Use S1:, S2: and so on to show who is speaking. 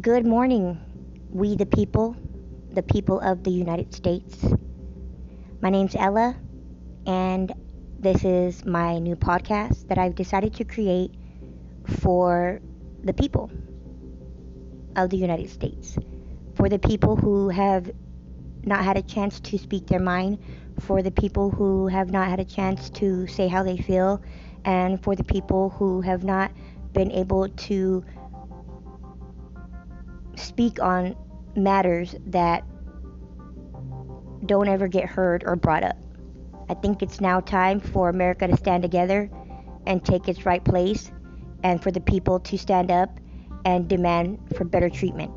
S1: Good morning, we the people, the people of the United States. My name's Ella, and this is my new podcast that I've decided to create for the people of the United States. For the people who have not had a chance to speak their mind, for the people who have not had a chance to say how they feel, and for the people who have not been able to speak on matters that don't ever get heard or brought up. I think it's now time for America to stand together and take its right place, and for the people to stand up and demand for better treatment.